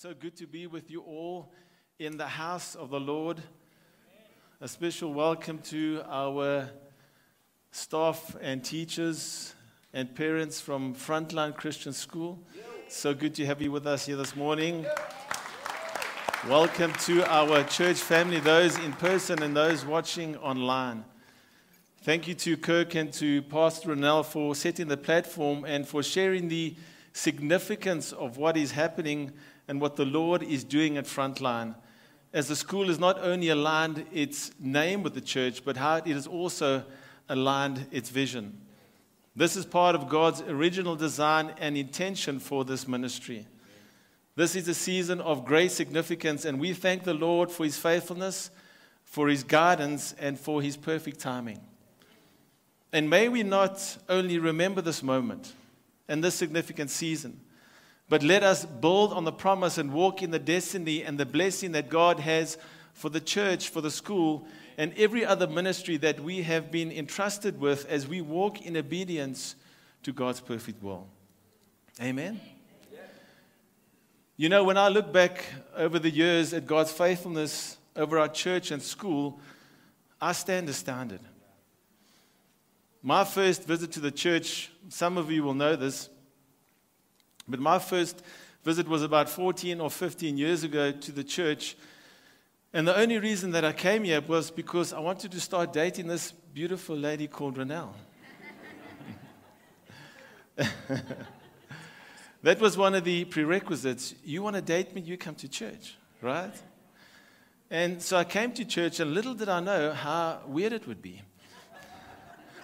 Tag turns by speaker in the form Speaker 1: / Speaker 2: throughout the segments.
Speaker 1: So good to be with you all in the house of the Lord. A special welcome to our staff and teachers and parents from Frontline Christian School. So good to have you with us here this morning. Welcome to our church family, those in person and those watching online. Thank you to Kirk and to Pastor Ronell for setting the platform and for sharing the significance of what is happening and what the Lord is doing at Frontline. As the school is not only aligned its name with the church, but how it is also aligned its vision. This is part of God's original design and intention for this ministry. This is a season of great significance, and we thank the Lord for his faithfulness, for his guidance, and for his perfect timing. And may we not only remember this moment, and this significant season. But let us build on the promise and walk in the destiny and the blessing that God has for the church, for the school, and every other ministry that we have been entrusted with as we walk in obedience to God's perfect will. Amen. You know, when I look back over the years at God's faithfulness over our church and school, I stand astounded. My first visit to the church, some of you will know this, but my first visit was about 14 or 15 years ago to the church. And the only reason that I came here was because I wanted to start dating this beautiful lady called Renelle. that was one of the prerequisites. You want to date me, you come to church, right? And so I came to church, and little did I know how weird it would be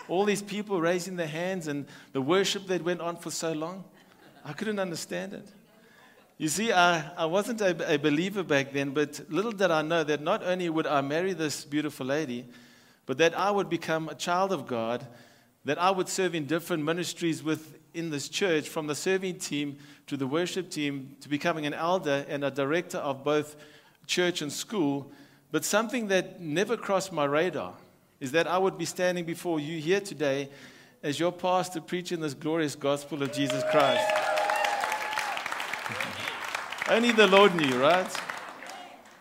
Speaker 1: all these people raising their hands and the worship that went on for so long. I couldn't understand it. You see, I, I wasn't a, a believer back then, but little did I know that not only would I marry this beautiful lady, but that I would become a child of God, that I would serve in different ministries within this church, from the serving team to the worship team to becoming an elder and a director of both church and school. But something that never crossed my radar is that I would be standing before you here today as your pastor preaching this glorious gospel of Jesus Christ. Only the Lord knew, right?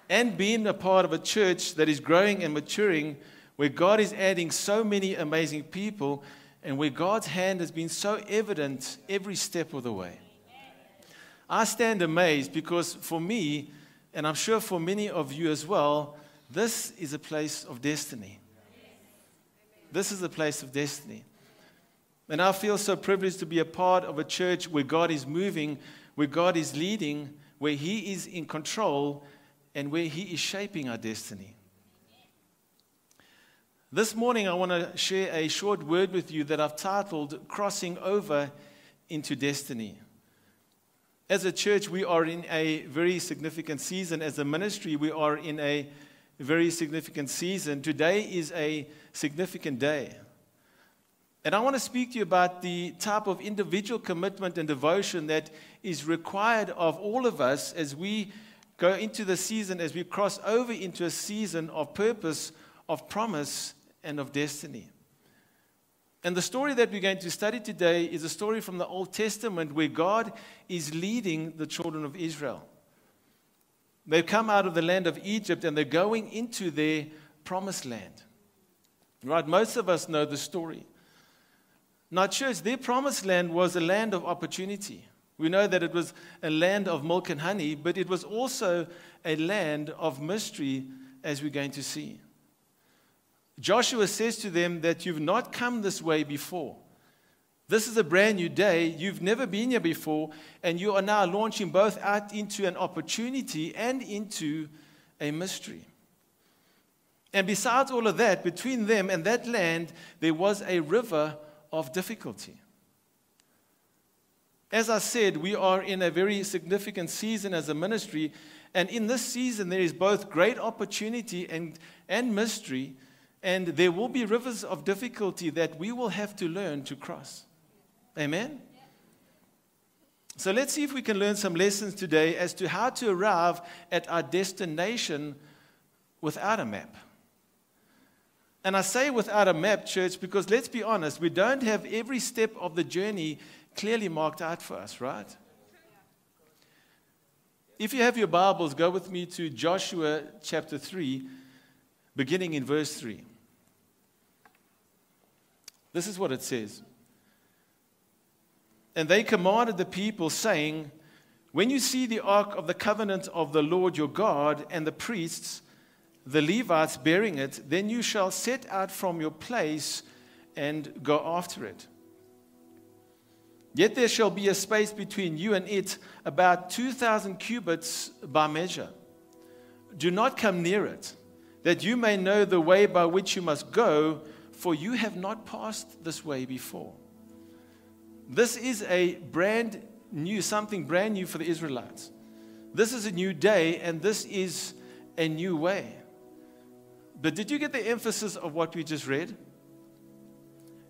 Speaker 1: And being a part of a church that is growing and maturing, where God is adding so many amazing people, and where God's hand has been so evident every step of the way. I stand amazed because for me, and I'm sure for many of you as well, this is a place of destiny. This is a place of destiny. And I feel so privileged to be a part of a church where God is moving, where God is leading, where He is in control, and where He is shaping our destiny. This morning, I want to share a short word with you that I've titled Crossing Over into Destiny. As a church, we are in a very significant season. As a ministry, we are in a very significant season. Today is a significant day. And I want to speak to you about the type of individual commitment and devotion that is required of all of us as we go into the season, as we cross over into a season of purpose, of promise, and of destiny. And the story that we're going to study today is a story from the Old Testament where God is leading the children of Israel. They've come out of the land of Egypt and they're going into their promised land. Right? Most of us know the story. Now, church, their promised land was a land of opportunity. We know that it was a land of milk and honey, but it was also a land of mystery, as we're going to see. Joshua says to them that you've not come this way before. This is a brand new day. You've never been here before, and you are now launching both out into an opportunity and into a mystery. And besides all of that, between them and that land, there was a river of difficulty. As I said, we are in a very significant season as a ministry, and in this season, there is both great opportunity and, and mystery, and there will be rivers of difficulty that we will have to learn to cross. Amen? So let's see if we can learn some lessons today as to how to arrive at our destination without a map. And I say without a map, church, because let's be honest, we don't have every step of the journey clearly marked out for us, right? If you have your Bibles, go with me to Joshua chapter 3, beginning in verse 3. This is what it says. And they commanded the people, saying, When you see the ark of the covenant of the Lord your God and the priests, the Levites bearing it, then you shall set out from your place and go after it. Yet there shall be a space between you and it, about 2,000 cubits by measure. Do not come near it, that you may know the way by which you must go, for you have not passed this way before. This is a brand new, something brand new for the Israelites. This is a new day, and this is a new way. But did you get the emphasis of what we just read?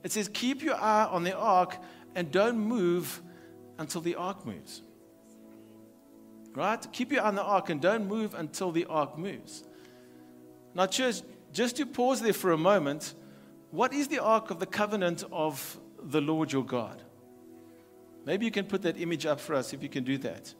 Speaker 1: It says, Keep your eye on the ark and don't move until the ark moves. Right? Keep your eye on the ark and don't move until the ark moves. Now, church, just to pause there for a moment, what is the ark of the covenant of the Lord your God? Maybe you can put that image up for us if you can do that.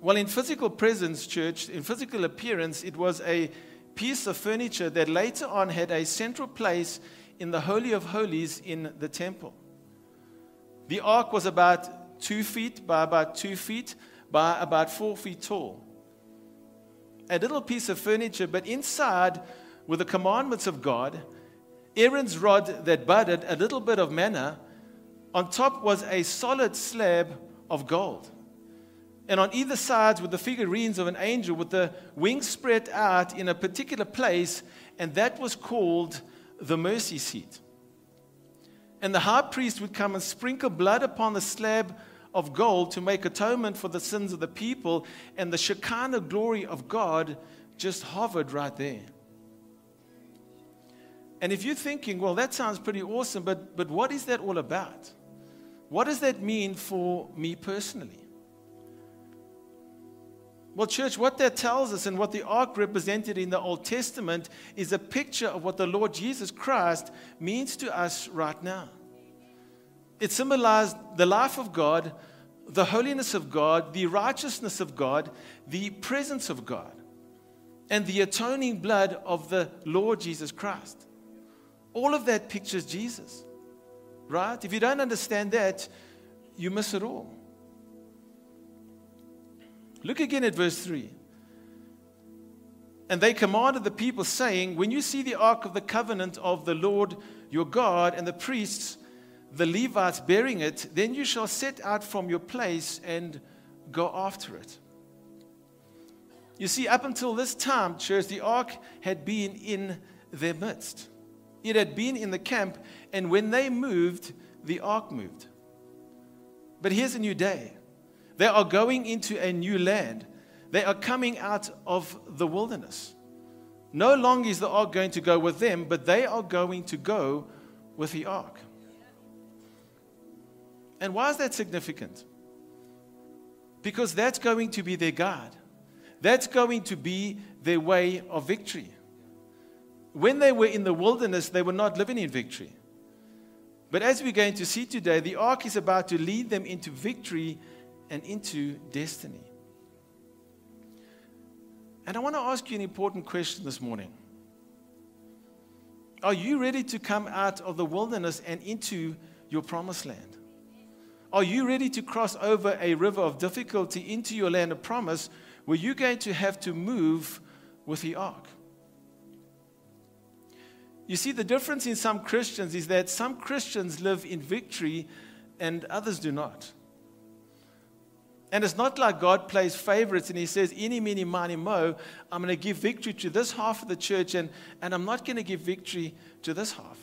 Speaker 1: Well, in physical presence, church, in physical appearance, it was a piece of furniture that later on had a central place in the Holy of Holies in the temple. The ark was about two feet by about two feet by about four feet tall. A little piece of furniture, but inside were the commandments of God, Aaron's rod that budded, a little bit of manna. On top was a solid slab of gold. And on either sides were the figurines of an angel with the wings spread out in a particular place, and that was called the mercy seat. And the high priest would come and sprinkle blood upon the slab of gold to make atonement for the sins of the people, and the Shekinah glory of God just hovered right there. And if you're thinking, well, that sounds pretty awesome, but, but what is that all about? What does that mean for me personally? Well, church, what that tells us and what the ark represented in the Old Testament is a picture of what the Lord Jesus Christ means to us right now. It symbolized the life of God, the holiness of God, the righteousness of God, the presence of God, and the atoning blood of the Lord Jesus Christ. All of that pictures Jesus, right? If you don't understand that, you miss it all. Look again at verse 3. And they commanded the people, saying, When you see the ark of the covenant of the Lord your God and the priests, the Levites bearing it, then you shall set out from your place and go after it. You see, up until this time, church, the ark had been in their midst. It had been in the camp, and when they moved, the ark moved. But here's a new day. They are going into a new land. They are coming out of the wilderness. No longer is the ark going to go with them, but they are going to go with the ark. And why is that significant? Because that's going to be their guide. That's going to be their way of victory. When they were in the wilderness, they were not living in victory. But as we're going to see today, the ark is about to lead them into victory and into destiny. And I want to ask you an important question this morning. Are you ready to come out of the wilderness and into your promised land? Are you ready to cross over a river of difficulty into your land of promise where you're going to have to move with the ark? You see, the difference in some Christians is that some Christians live in victory and others do not. And it's not like God plays favorites and he says, Any, mini, mani, mo, I'm going to give victory to this half of the church and, and I'm not going to give victory to this half.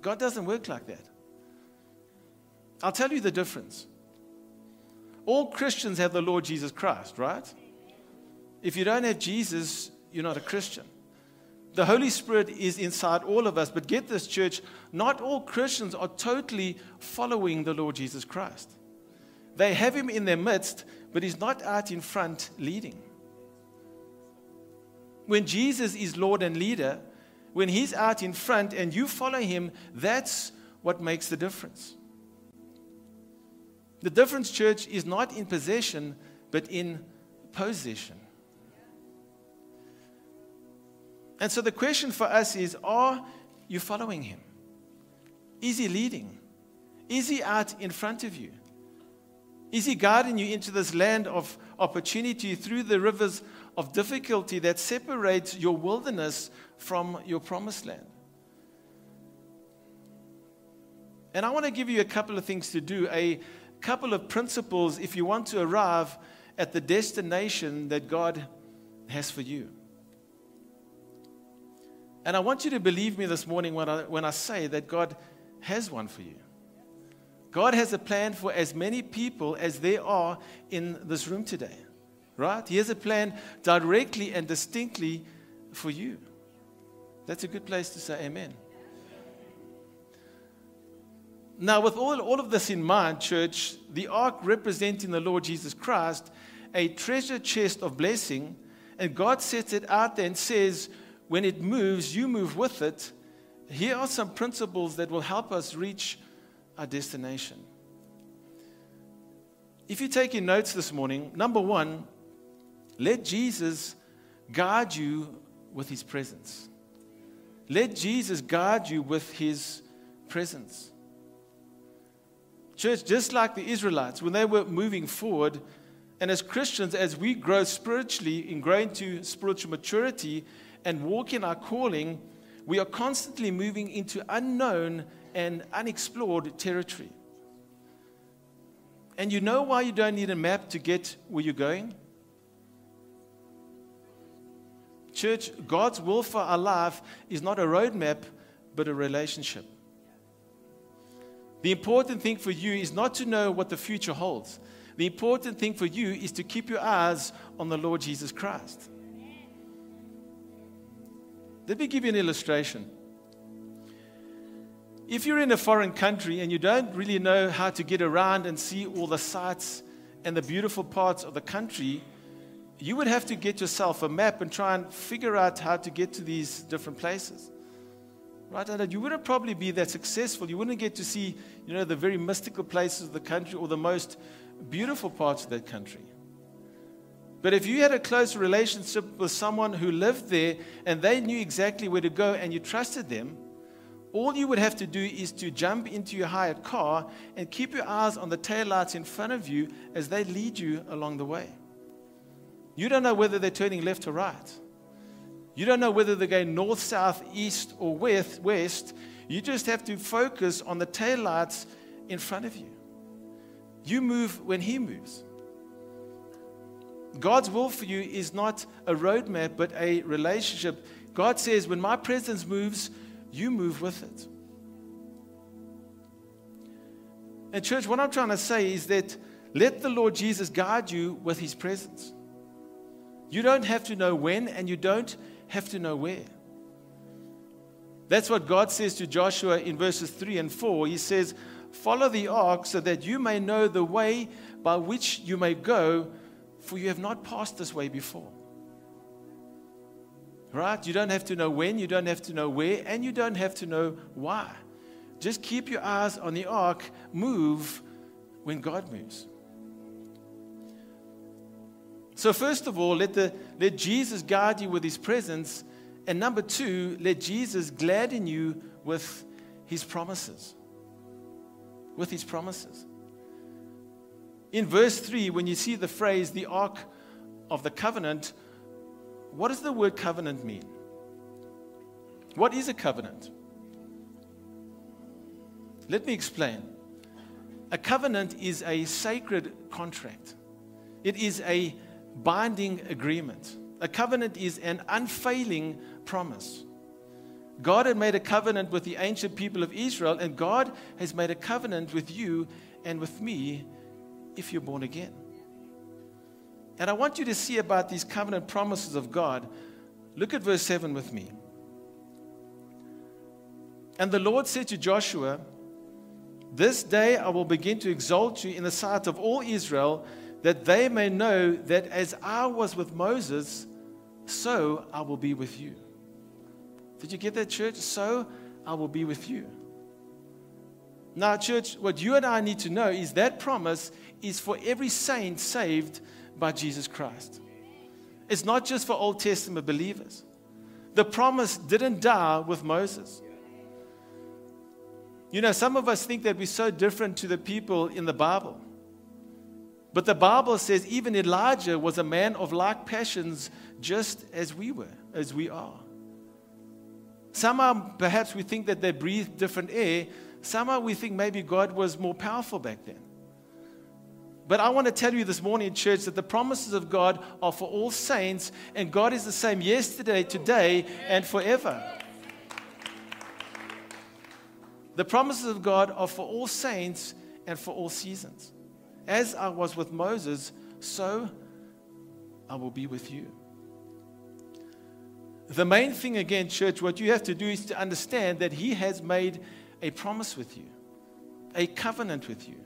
Speaker 1: God doesn't work like that. I'll tell you the difference. All Christians have the Lord Jesus Christ, right? If you don't have Jesus, you're not a Christian. The Holy Spirit is inside all of us, but get this, church, not all Christians are totally following the Lord Jesus Christ. They have him in their midst, but he's not out in front leading. When Jesus is Lord and leader, when he's out in front and you follow him, that's what makes the difference. The difference, church, is not in possession, but in possession. And so the question for us is are you following him? Is he leading? Is he out in front of you? Is he guiding you into this land of opportunity through the rivers of difficulty that separates your wilderness from your promised land? And I want to give you a couple of things to do, a couple of principles if you want to arrive at the destination that God has for you. And I want you to believe me this morning when I, when I say that God has one for you. God has a plan for as many people as there are in this room today, right? He has a plan directly and distinctly for you. That's a good place to say amen. Now, with all, all of this in mind, church, the ark representing the Lord Jesus Christ, a treasure chest of blessing, and God sets it out there and says, when it moves, you move with it. Here are some principles that will help us reach our destination. If you're taking notes this morning, number one, let Jesus guide you with his presence. Let Jesus guide you with his presence. Church, just like the Israelites, when they were moving forward, and as Christians, as we grow spiritually and grow into spiritual maturity, and walk in our calling, we are constantly moving into unknown and unexplored territory. And you know why you don't need a map to get where you're going? Church, God's will for our life is not a roadmap, but a relationship. The important thing for you is not to know what the future holds. The important thing for you is to keep your eyes on the Lord Jesus Christ. Let me give you an illustration. If you're in a foreign country and you don't really know how to get around and see all the sights and the beautiful parts of the country, you would have to get yourself a map and try and figure out how to get to these different places. Right? And you wouldn't probably be that successful. You wouldn't get to see, you know, the very mystical places of the country or the most beautiful parts of that country. But if you had a close relationship with someone who lived there and they knew exactly where to go and you trusted them, all you would have to do is to jump into your hired car and keep your eyes on the taillights in front of you as they lead you along the way. You don't know whether they're turning left or right. You don't know whether they're going north, south, east, or west. west. You just have to focus on the taillights in front of you. You move when He moves. God's will for you is not a roadmap, but a relationship. God says, when my presence moves, you move with it. And, church, what I'm trying to say is that let the Lord Jesus guide you with his presence. You don't have to know when, and you don't have to know where. That's what God says to Joshua in verses 3 and 4. He says, Follow the ark so that you may know the way by which you may go for you have not passed this way before. Right? You don't have to know when, you don't have to know where, and you don't have to know why. Just keep your eyes on the ark, move when God moves. So, first of all, let, the, let Jesus guide you with his presence. And number two, let Jesus gladden you with his promises. With his promises. In verse 3, when you see the phrase the Ark of the Covenant, what does the word covenant mean? What is a covenant? Let me explain. A covenant is a sacred contract, it is a binding agreement. A covenant is an unfailing promise. God had made a covenant with the ancient people of Israel, and God has made a covenant with you and with me if you're born again. And I want you to see about these covenant promises of God. Look at verse 7 with me. And the Lord said to Joshua, This day I will begin to exalt you in the sight of all Israel, that they may know that as I was with Moses, so I will be with you. Did you get that, church? So I will be with you. Now, church, what you and I need to know is that promise is for every saint saved by Jesus Christ. It's not just for Old Testament believers. The promise didn't die with Moses. You know, some of us think that we're so different to the people in the Bible. But the Bible says even Elijah was a man of like passions, just as we were, as we are. Somehow, perhaps we think that they breathed different air. Somehow, we think maybe God was more powerful back then. But I want to tell you this morning in church that the promises of God are for all saints, and God is the same yesterday, today, and forever. The promises of God are for all saints and for all seasons. As I was with Moses, so I will be with you. The main thing, again, church, what you have to do is to understand that He has made a promise with you, a covenant with you.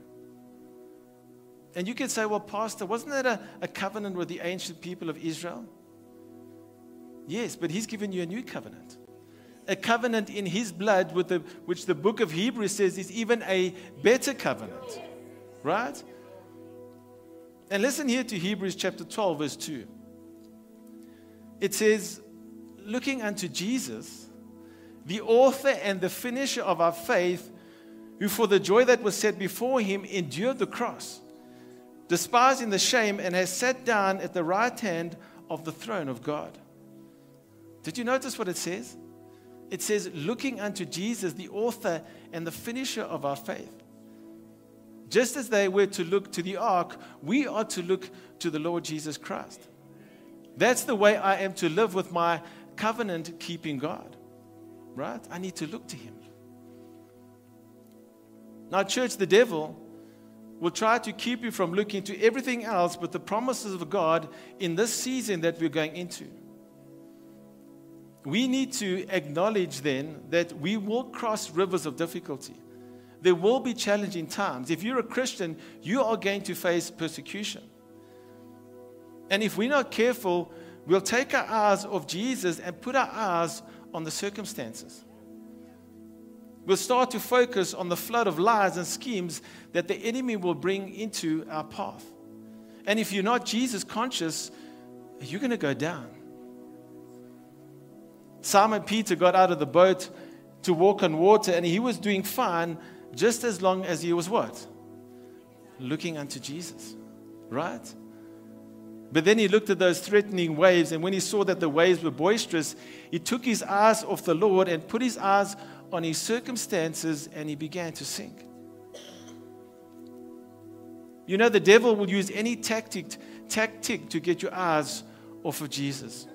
Speaker 1: And you can say, well, Pastor, wasn't that a, a covenant with the ancient people of Israel? Yes, but He's given you a new covenant. A covenant in His blood, with the, which the book of Hebrews says is even a better covenant. Right? And listen here to Hebrews chapter 12, verse 2. It says, Looking unto Jesus, the author and the finisher of our faith, who for the joy that was set before him endured the cross, despising the shame, and has sat down at the right hand of the throne of God. Did you notice what it says? It says, Looking unto Jesus, the author and the finisher of our faith. Just as they were to look to the ark, we are to look to the Lord Jesus Christ. That's the way I am to live with my covenant keeping God. Right? I need to look to Him. Now, church, the devil will try to keep you from looking to everything else but the promises of God in this season that we're going into. We need to acknowledge then that we will cross rivers of difficulty. There will be challenging times. If you're a Christian, you are going to face persecution. And if we're not careful, we'll take our eyes off Jesus and put our eyes on the circumstances. We'll start to focus on the flood of lies and schemes that the enemy will bring into our path. And if you're not Jesus conscious, you're going to go down. Simon Peter got out of the boat to walk on water, and he was doing fine just as long as he was what? Looking unto Jesus, right? But then he looked at those threatening waves, and when he saw that the waves were boisterous, he took his eyes off the Lord and put his eyes on his circumstances, and he began to sink. You know, the devil will use any tactic, tactic to get your eyes off of Jesus.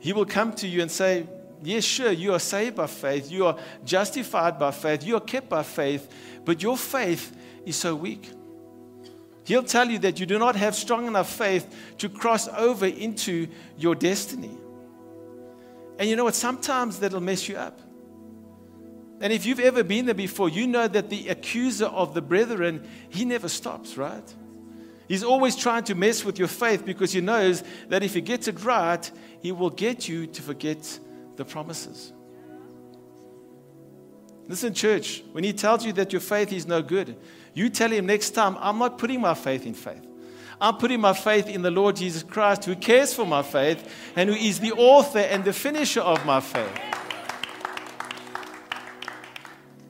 Speaker 1: He will come to you and say, Yes, sure, you are saved by faith, you are justified by faith, you are kept by faith, but your faith is so weak. He'll tell you that you do not have strong enough faith to cross over into your destiny. And you know what? Sometimes that'll mess you up. And if you've ever been there before, you know that the accuser of the brethren, he never stops, right? He's always trying to mess with your faith because he knows that if he gets it right, he will get you to forget the promises. Listen, church, when he tells you that your faith is no good, you tell him next time, I'm not putting my faith in faith. I'm putting my faith in the Lord Jesus Christ, who cares for my faith and who is the author and the finisher of my faith.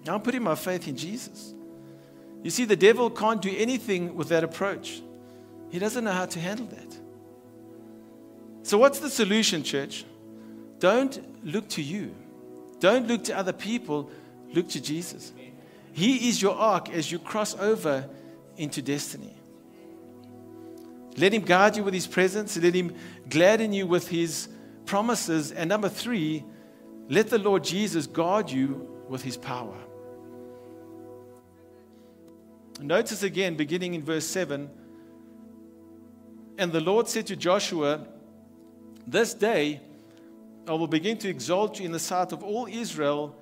Speaker 1: I'm putting my faith in Jesus. You see, the devil can't do anything with that approach, he doesn't know how to handle that. So, what's the solution, church? Don't look to you. Don't look to other people. Look to Jesus. He is your ark as you cross over into destiny. Let Him guide you with His presence. Let Him gladden you with His promises. And number three, let the Lord Jesus guard you with His power. Notice again, beginning in verse 7 And the Lord said to Joshua, This day, I will begin to exalt you in the sight of all Israel,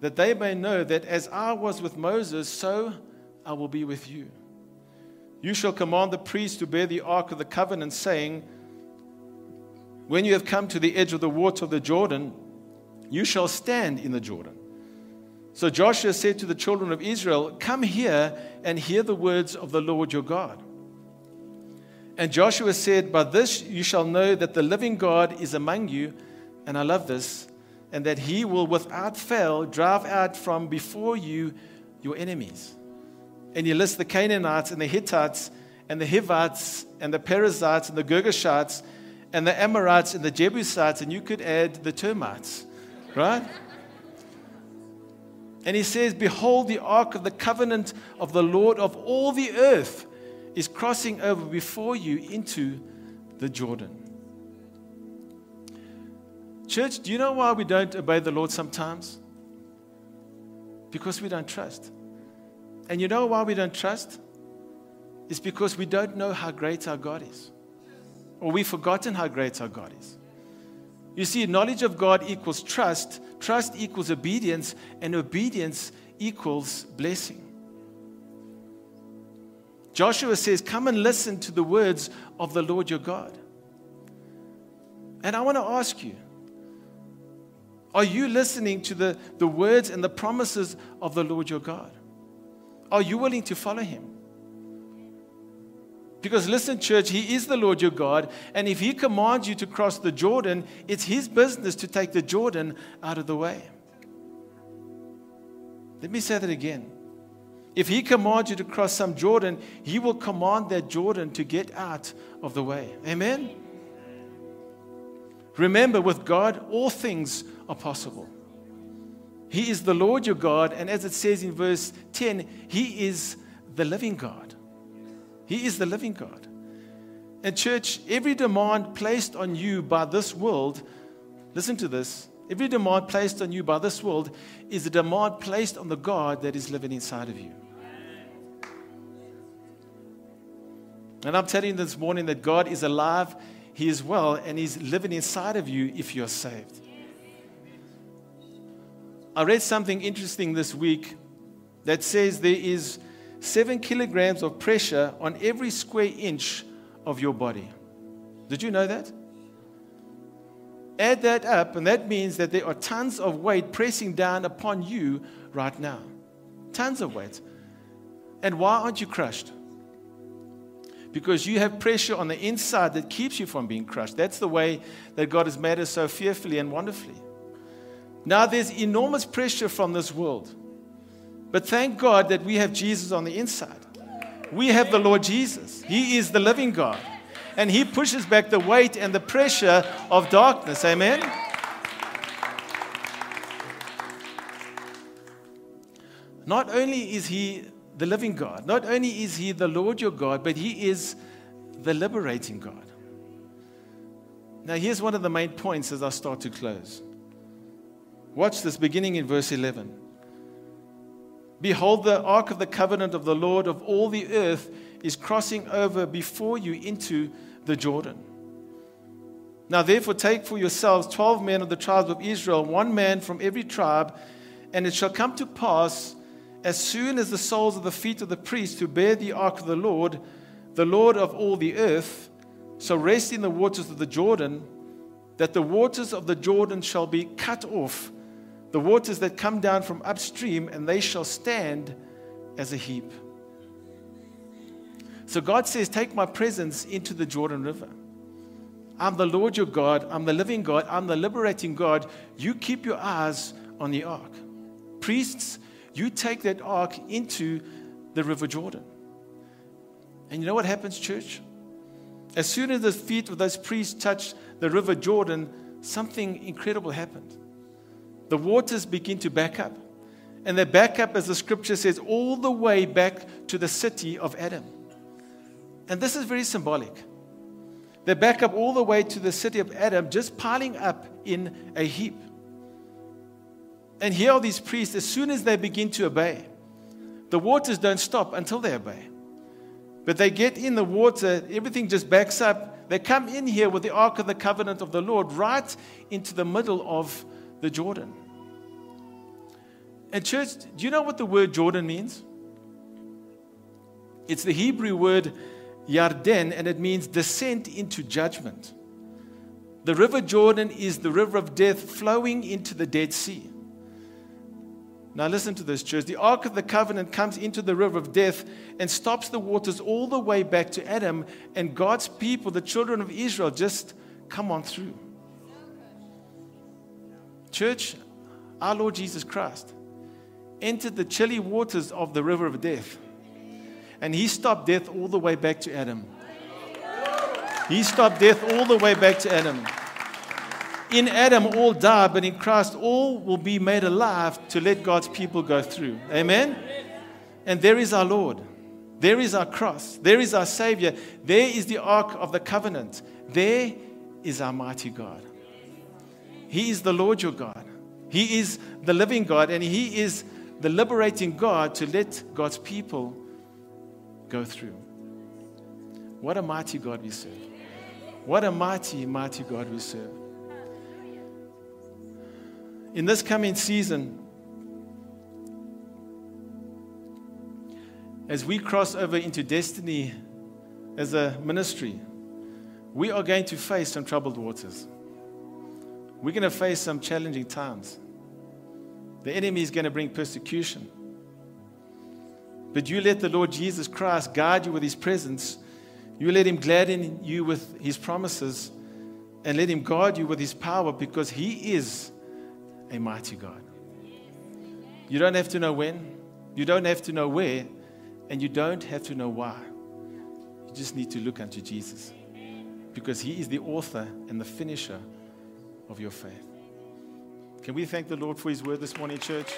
Speaker 1: that they may know that as I was with Moses, so I will be with you. You shall command the priests to bear the ark of the covenant, saying, When you have come to the edge of the water of the Jordan, you shall stand in the Jordan. So Joshua said to the children of Israel, Come here and hear the words of the Lord your God. And Joshua said, By this you shall know that the living God is among you, and I love this, and that he will without fail drive out from before you your enemies. And he lists the Canaanites and the Hittites and the Hivites and the Perizzites and the Girgashites and the Amorites and the Jebusites, and you could add the termites, right? And he says, Behold, the ark of the covenant of the Lord of all the earth is crossing over before you into the Jordan. Church, do you know why we don't obey the Lord sometimes? Because we don't trust. And you know why we don't trust? It's because we don't know how great our God is. Or we've forgotten how great our God is. You see, knowledge of God equals trust, trust equals obedience, and obedience equals blessing. Joshua says, Come and listen to the words of the Lord your God. And I want to ask you, are you listening to the, the words and the promises of the Lord your God? Are you willing to follow him? Because listen, church, He is the Lord your God, and if He commands you to cross the Jordan, it's His business to take the Jordan out of the way. Let me say that again. If he commands you to cross some Jordan, he will command that Jordan to get out of the way. Amen? Remember, with God, all things are possible. He is the Lord your God, and as it says in verse 10, He is the living God. He is the living God. And, church, every demand placed on you by this world, listen to this, every demand placed on you by this world is a demand placed on the God that is living inside of you. And I'm telling you this morning that God is alive, He is well, and He's living inside of you if you're saved. I read something interesting this week that says there is seven kilograms of pressure on every square inch of your body. Did you know that? Add that up, and that means that there are tons of weight pressing down upon you right now. Tons of weight. And why aren't you crushed? because you have pressure on the inside that keeps you from being crushed. That's the way that God has made us so fearfully and wonderfully. Now, there's enormous pressure from this world. But thank God that we have Jesus on the inside. We have the Lord Jesus. He is the living God. And He pushes back the weight and the pressure of darkness. Amen? Not only is He the living God. Not only is He the Lord your God, but He is the liberating God. Now, here's one of the main points as I start to close. Watch this beginning in verse 11. Behold, the ark of the covenant of the Lord of all the earth is crossing over before you into the Jordan. Now, therefore, take for yourselves twelve men of the tribes of Israel, one man from every tribe, and it shall come to pass as soon as the soles of the feet of the priests who bear the ark of the Lord, the Lord of all the earth, shall rest in the waters of the Jordan, that the waters of the Jordan shall be cut off, the waters that come down from upstream, and they shall stand as a heap. So God says, Take my presence into the Jordan River. I'm the Lord your God. I'm the living God. I'm the liberating God. You keep your eyes on the ark. Priests, you take that ark into the River Jordan. And you know what happens, church? As soon as the feet of those priests touched the River Jordan, something incredible happened. The waters begin to back up. And they back up, as the scripture says, all the way back to the city of Adam. And this is very symbolic. They back up all the way to the city of Adam, just piling up in a heap. And here are these priests, as soon as they begin to obey, the waters don't stop until they obey. But they get in the water, everything just backs up. They come in here with the Ark of the Covenant of the Lord right into the middle of the Jordan. And, church, do you know what the word Jordan means? It's the Hebrew word Yarden, and it means descent into judgment. The river Jordan is the river of death flowing into the Dead Sea. Now, listen to this, church. The Ark of the Covenant comes into the river of death and stops the waters all the way back to Adam, and God's people, the children of Israel, just come on through. Church, our Lord Jesus Christ entered the chilly waters of the river of death, and he stopped death all the way back to Adam. He stopped death all the way back to Adam. In Adam, all die, but in Christ, all will be made alive to let God's people go through. Amen? And there is our Lord. There is our cross. There is our Savior. There is the Ark of the Covenant. There is our mighty God. He is the Lord your God. He is the living God, and He is the liberating God to let God's people go through. What a mighty God we serve. What a mighty, mighty God we serve. In this coming season, as we cross over into destiny as a ministry, we are going to face some troubled waters. We're going to face some challenging times. The enemy is going to bring persecution. But you let the Lord Jesus Christ guide you with his presence you let Him gladden you with His promises and let Him guard you with His power because He is a mighty God. You don't have to know when, you don't have to know where, and you don't have to know why. You just need to look unto Jesus because He is the author and the finisher of your faith. Can we thank the Lord for His word this morning, church?